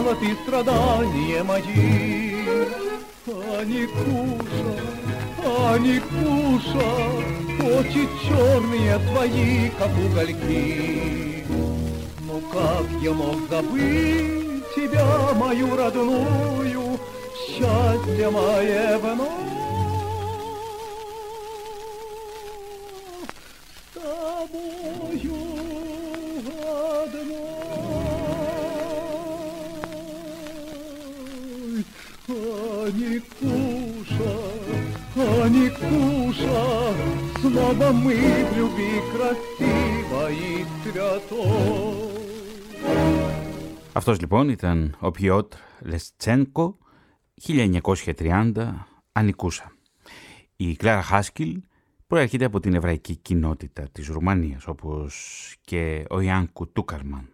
И святой. страдания мои. А Никуша, а Никуша, очи черные твои, как угольки. Ну как я мог забыть тебя, мою родную, счастье мое вновь? Снова мы в любви красивой святой. Αυτός λοιπόν ήταν ο Πιότρ Λεστσένκο, 1930, Ανικούσα. Η Κλάρα Χάσκιλ προέρχεται από την εβραϊκή κοινότητα της Ρουμανίας, όπως και ο Ιάνκου Τούκαρμαν.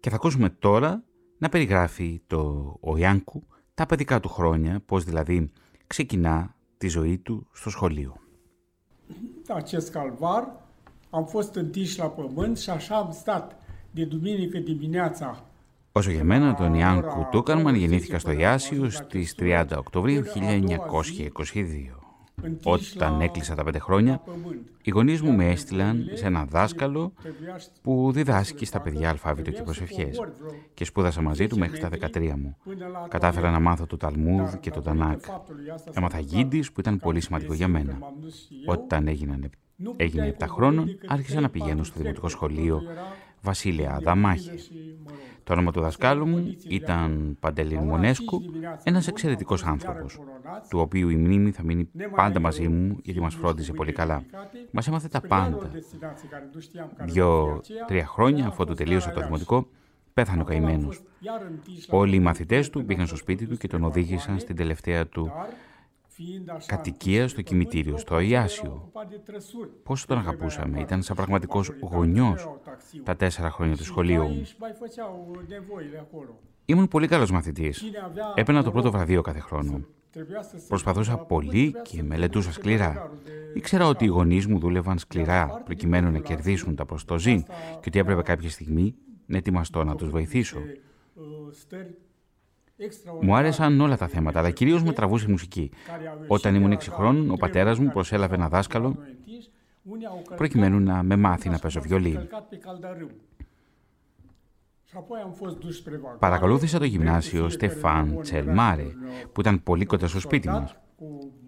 Και θα ακούσουμε τώρα να περιγράφει το ο Ιάνκου τα παιδικά του χρόνια, πώς δηλαδή ξεκινά τη ζωή του στο σχολείο. acest calvar, am fost întiși la pământ și așa am stat de duminică dimineața Όσο για μένα, τον Ιάνκου Τούκαρμαν γεννήθηκα στο Ιάσιο στις 30 Οκτωβρίου 1922. Όταν έκλεισα τα πέντε χρόνια, οι γονείς μου με έστειλαν σε ένα δάσκαλο που διδάσκει στα παιδιά αλφάβητο και προσευχές και σπούδασα μαζί του μέχρι τα 13 μου. Κατάφερα να μάθω το Ταλμούδ και το Τανάκ. Έμαθα γίντις που ήταν πολύ σημαντικό για μένα. Όταν έγιναν Έγινε 7 χρόνων, άρχισα να πηγαίνω στο δημοτικό σχολείο Βασίλεια Αδαμάχη. Το όνομα του δασκάλου μου ήταν Παντελήν Μονέσκου, ένας εξαιρετικός άνθρωπος, του οποίου η μνήμη θα μείνει πάντα μαζί μου γιατί μας φρόντιζε πολύ καλά. Μας έμαθε τα πάντα. Δύο-τρία χρόνια αφού του τελείωσα το δημοτικό, πέθανε ο καημένος. Όλοι οι μαθητές του πήγαν στο σπίτι του και τον οδήγησαν στην τελευταία του κατοικίας στο κημητήριο, στο Ιάσιο. Πόσο τον αγαπούσαμε, ήταν σαν πραγματικός γονιός τα τέσσερα χρόνια του σχολείου μου. Ήμουν πολύ καλός μαθητής. Έπαιρνα το πρώτο βραβείο κάθε χρόνο. Προσπαθούσα πολύ και μελετούσα σκληρά. Ήξερα ότι οι γονείς μου δούλευαν σκληρά προκειμένου να κερδίσουν τα προστοζή και ότι έπρεπε κάποια στιγμή να ετοιμαστώ να τους βοηθήσω. Μου άρεσαν όλα τα θέματα, αλλά κυρίως με τραβούσε η μουσική. Όταν ήμουν 6 χρόνων, ο πατέρας μου προσέλαβε ένα δάσκαλο προκειμένου να με μάθει να παίζω βιολί. Παρακολούθησα το γυμνάσιο Στεφάν Τσελμάρε, που ήταν πολύ κοντά στο σπίτι μας.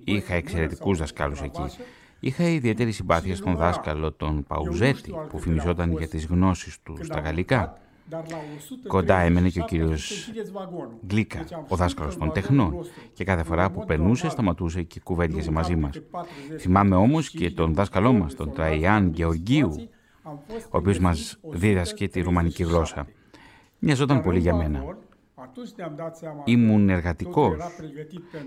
Είχα εξαιρετικούς δασκάλους εκεί. Είχα ιδιαίτερη συμπάθεια στον δάσκαλο τον Παουζέτη που φημιζόταν για τις γνώσεις του στα γαλλικά. Κοντά έμενε και ο κύριος Γκλίκα, ο δάσκαλος των τεχνών και κάθε φορά που περνούσε σταματούσε και κουβέντιαζε μαζί μας. Θυμάμαι όμως και τον δάσκαλό μας, τον Τραϊάν Γεωργίου, ο οποίος μας δίδασκε τη ρουμανική γλώσσα. Μοιαζόταν πολύ για μένα. Ήμουν εργατικός.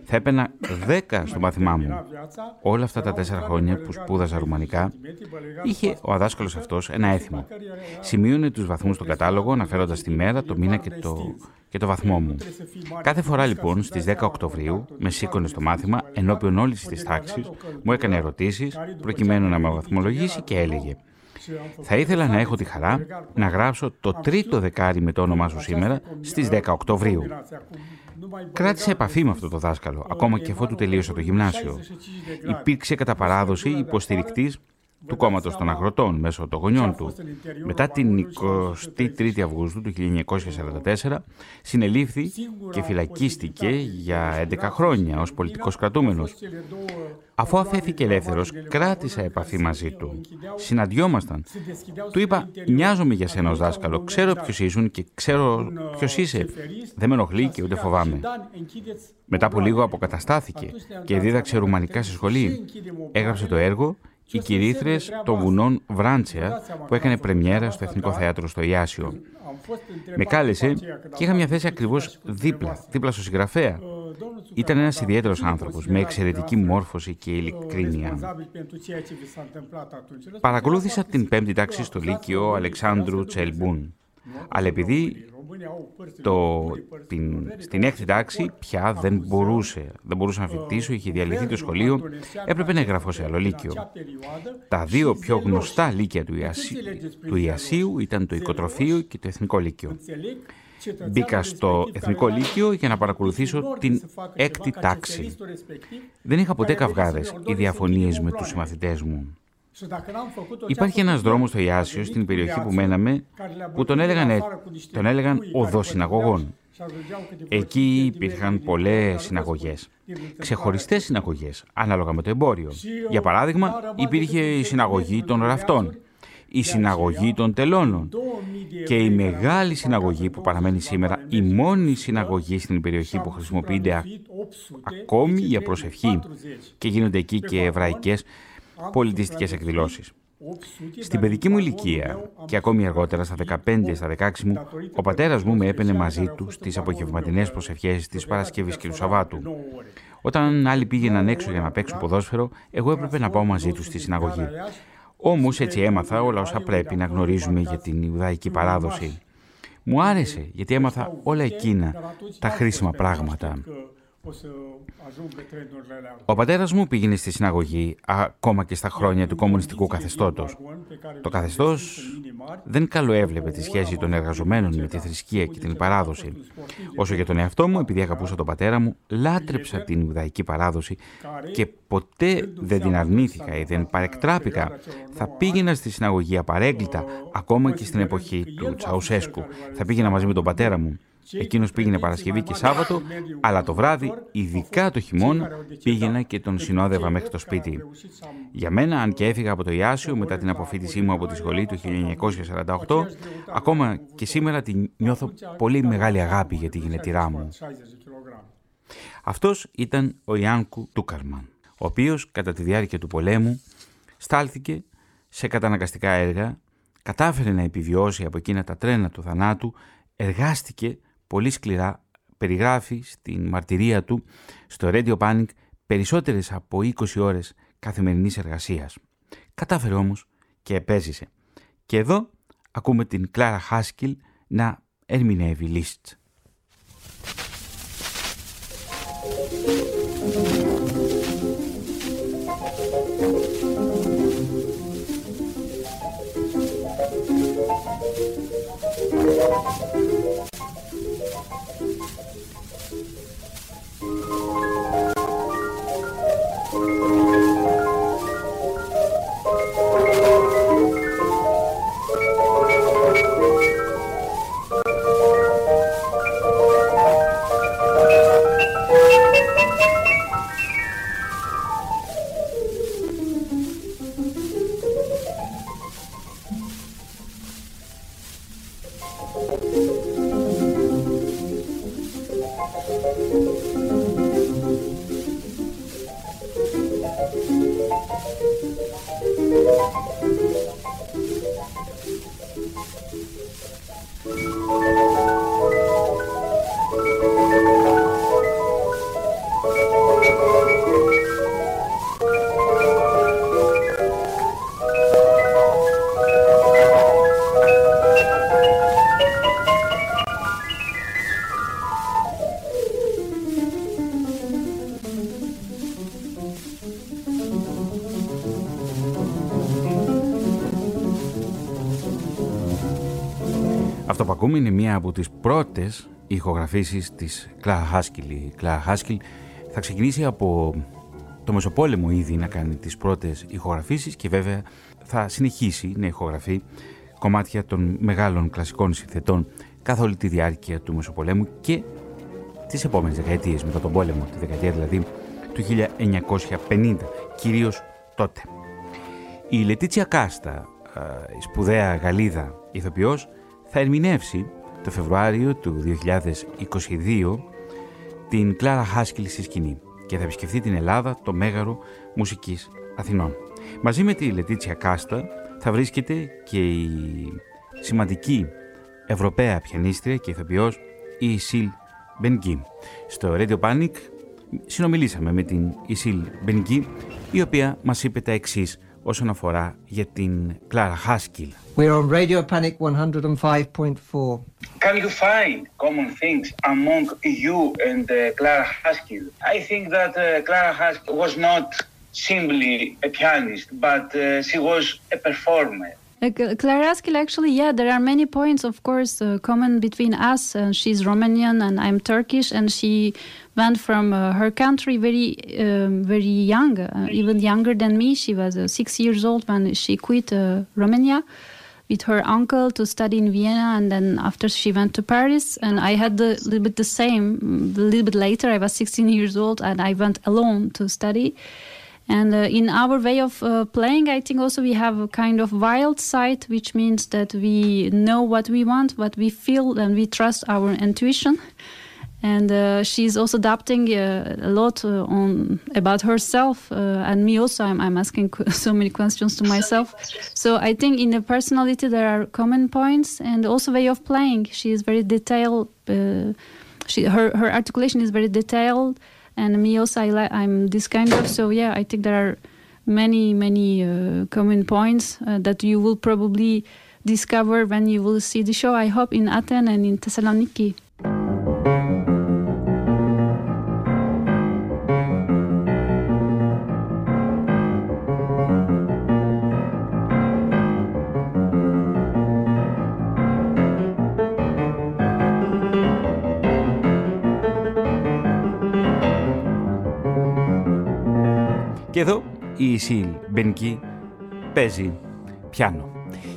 Θα έπαινα δέκα στο μάθημά μου. Όλα αυτά τα τέσσερα χρόνια που σπούδαζα ρουμανικά, είχε ο αδάσκαλος αυτός ένα έθιμο. Σημείωνε τους βαθμούς στον κατάλογο, αναφέροντας τη μέρα, το μήνα και το, και το βαθμό μου. Κάθε φορά λοιπόν στις 10 Οκτωβρίου με σήκωνε στο μάθημα ενώπιον όλης της τάξης, μου έκανε ερωτήσεις προκειμένου να με βαθμολογήσει και έλεγε θα ήθελα να έχω τη χαρά να γράψω το τρίτο δεκάρι με το όνομά σου σήμερα στις 10 Οκτωβρίου. Κράτησε επαφή με αυτό το δάσκαλο, ακόμα και αφού του τελείωσε το γυμνάσιο. Υπήρξε κατά παράδοση υποστηρικτής του κόμματος των Αγροτών μέσω των γονιών του. Μετά την 23η Αυγούστου του 1944 συνελήφθη και φυλακίστηκε για 11 χρόνια ως πολιτικός κρατούμενος. Αφού αφέθηκε ελεύθερος, κράτησα επαφή μαζί του. Συναντιόμασταν. Του είπα, νοιάζομαι για σένα ως δάσκαλο, ξέρω ποιος ήσουν και ξέρω ποιος είσαι. Δεν με ενοχλεί και ούτε φοβάμαι. Μετά από λίγο αποκαταστάθηκε και δίδαξε ρουμανικά στη σχολή. Έγραψε το έργο οι κυρίθρες των βουνών Βράντσια που έκανε πρεμιέρα στο Εθνικό Θέατρο στο Ιάσιο. Με κάλεσε και είχα μια θέση ακριβώς δίπλα, δίπλα στο συγγραφέα. Ήταν ένας ιδιαίτερος άνθρωπος με εξαιρετική μόρφωση και ειλικρίνεια. Παρακολούθησα την πέμπτη τάξη στο Λύκειο Αλεξάνδρου Τσελμπούν. Αλλά επειδή το, την, στην έκτη τάξη πια δεν μπορούσε, δεν μπορούσε να φοιτήσω, είχε διαλυθεί το σχολείο, έπρεπε να εγγραφώ σε άλλο λύκειο. Τα δύο πιο γνωστά λύκεια του, Ιασί, του Ιασίου ήταν το Οικοτροφείο και το Εθνικό Λύκειο. Μπήκα στο Εθνικό Λύκειο για να παρακολουθήσω την έκτη τάξη. Δεν είχα ποτέ καυγάδες ή διαφωνίες με τους συμμαθητές μου. Υπάρχει ένας δρόμος στο Ιάσιο, στην περιοχή που μέναμε, που τον έλεγαν, ε, τον έλεγαν οδός συναγωγών. Εκεί υπήρχαν πολλές συναγωγές, ξεχωριστές συναγωγές, ανάλογα με το εμπόριο. Για παράδειγμα, υπήρχε η συναγωγή των ραφτών, η συναγωγή των τελώνων. και η μεγάλη συναγωγή που παραμένει σήμερα, η μόνη συναγωγή στην περιοχή που χρησιμοποιείται ακόμη για προσευχή. Και γίνονται εκεί και εβραϊκές πολιτιστικές εκδηλώσεις. Στην παιδική μου ηλικία και ακόμη αργότερα στα 15 στα 16 μου, ο πατέρας μου με έπαινε μαζί του στις απογευματινές προσευχές της Παρασκευής και του Σαββάτου. Όταν άλλοι πήγαιναν έξω για να παίξουν ποδόσφαιρο, εγώ έπρεπε να πάω μαζί τους στη συναγωγή. Όμως έτσι έμαθα όλα όσα πρέπει να γνωρίζουμε για την Ιουδαϊκή παράδοση. Μου άρεσε γιατί έμαθα όλα εκείνα τα χρήσιμα πράγματα. Ο πατέρας μου πήγαινε στη συναγωγή ακόμα και στα χρόνια του κομμουνιστικού καθεστώτος. Το καθεστώς δεν καλοέβλεπε τη σχέση των εργαζομένων με τη θρησκεία και την παράδοση. Όσο για τον εαυτό μου, επειδή αγαπούσα τον πατέρα μου, λάτρεψα την Ιουδαϊκή παράδοση και ποτέ δεν την αρνήθηκα ή δεν παρεκτράπηκα. Θα πήγαινα στη συναγωγή απαρέγκλητα, ακόμα και στην εποχή του Τσαουσέσκου. Θα πήγαινα μαζί με τον πατέρα μου. Εκείνος πήγαινε Παρασκευή και Σάββατο, αλλά το βράδυ, ειδικά το χειμώνα, πήγαινα και τον συνόδευα μέχρι το σπίτι. Για μένα, αν και έφυγα από το Ιάσιο μετά την αποφύτισή μου από τη σχολή του 1948, ακόμα και σήμερα τη νιώθω πολύ μεγάλη αγάπη για τη γενετηρά μου. Αυτός ήταν ο Ιάνκου Τούκαρμαν, ο οποίος κατά τη διάρκεια του πολέμου στάλθηκε σε καταναγκαστικά έργα, κατάφερε να επιβιώσει από εκείνα τα τρένα του θανάτου, εργάστηκε πολύ σκληρά περιγράφει στην μαρτυρία του στο Radio Panic περισσότερες από 20 ώρες καθημερινής εργασίας. Κατάφερε όμως και επέζησε. Και εδώ ακούμε την Κλάρα Χάσκιλ να ερμηνεύει Λίστ. Thank. Thank you. Ακούμε είναι μία από τις πρώτες ηχογραφήσεις της Κλάρα Χάσκιλ. Η Κλάρα Χάσκιλ θα ξεκινήσει από το Μεσοπόλεμο ήδη να κάνει τις πρώτες ηχογραφήσεις και βέβαια θα συνεχίσει να ηχογραφεί κομμάτια των μεγάλων κλασικών συνθετών καθ' όλη τη διάρκεια του Μεσοπολέμου και τις επόμενες δεκαετίες μετά τον πόλεμο, τη δεκαετία δηλαδή του 1950, κυρίως τότε. Η Λετίτσια Κάστα, η σπουδαία Γαλλίδα ηθοποιός, θα ερμηνεύσει το Φεβρουάριο του 2022 την Κλάρα Χάσκιλ στη σκηνή και θα επισκεφθεί την Ελλάδα, το Μέγαρο Μουσικής Αθηνών. Μαζί με τη Λετίτσια Κάστα θα βρίσκεται και η σημαντική Ευρωπαία πιανίστρια και ηθοποιός η Ισίλ Μπενγκή. Στο Radio Panic συνομιλήσαμε με την Ισίλ Μπενγκή η οποία μας είπε τα εξής όσον αφορά για την Κλάρα Χάσκιλ. We're on Radio Panic 105.4. Can you find common things among you and uh, Clara Haskell? I think that uh, Clara Haskell was not simply a pianist, but uh, she was a performer. Uh, Clara Haskell, actually, yeah, there are many points, of course, uh, common between us. Uh, she's Romanian and I'm Turkish, and she went from uh, her country very, um, very young, uh, even younger than me. She was uh, six years old when she quit Romania with her uncle to study in Vienna, and then after she went to Paris. And I had a little bit the same. A little bit later, I was 16 years old, and I went alone to study. And uh, in our way of uh, playing, I think also we have a kind of wild side, which means that we know what we want, what we feel, and we trust our intuition. And uh, she's also adapting a lot on about herself and me. Also, I'm, I'm asking so many questions to myself. So I think in the personality there are common points, and also way of playing. She is very detailed. she her her articulation is very detailed and me also I li- I'm this kind of so yeah I think there are many many uh, common points uh, that you will probably discover when you will see the show I hope in Athens and in Thessaloniki. Και εδώ η Ισίλ Μπενκή παίζει πιάνο.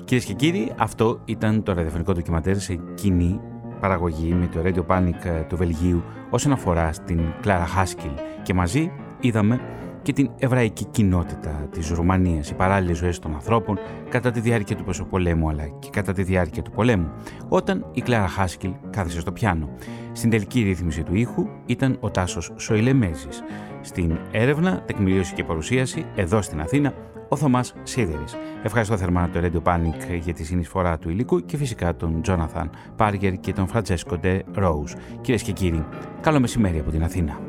Κυρίες και κύριοι, αυτό ήταν το ραδιοφωνικό ντοκιματέρ σε κοινή παραγωγή με το Radio Panic του Βελγίου όσον αφορά στην Κλάρα Χάσκιλ και μαζί είδαμε και την εβραϊκή κοινότητα της Ρουμανίας, οι παράλληλες ζωές των ανθρώπων κατά τη διάρκεια του Πεσοπολέμου αλλά και κατά τη διάρκεια του πολέμου, όταν η Κλάρα Χάσκιλ κάθισε στο πιάνο. Στην τελική ρύθμιση του ήχου ήταν ο Τάσος Σοηλεμέζης. Στην έρευνα, τεκμηρίωση και παρουσίαση, εδώ στην Αθήνα, ο Θωμάς Σίδερης. Ευχαριστώ θερμά το Radio Panic για τη συνεισφορά του υλικού και φυσικά τον Τζόναθαν Πάργερ και τον Φραντζέσκο Ντε Ρόουζ. Κυρίες και κύριοι, καλό μεσημέρι από την Αθήνα.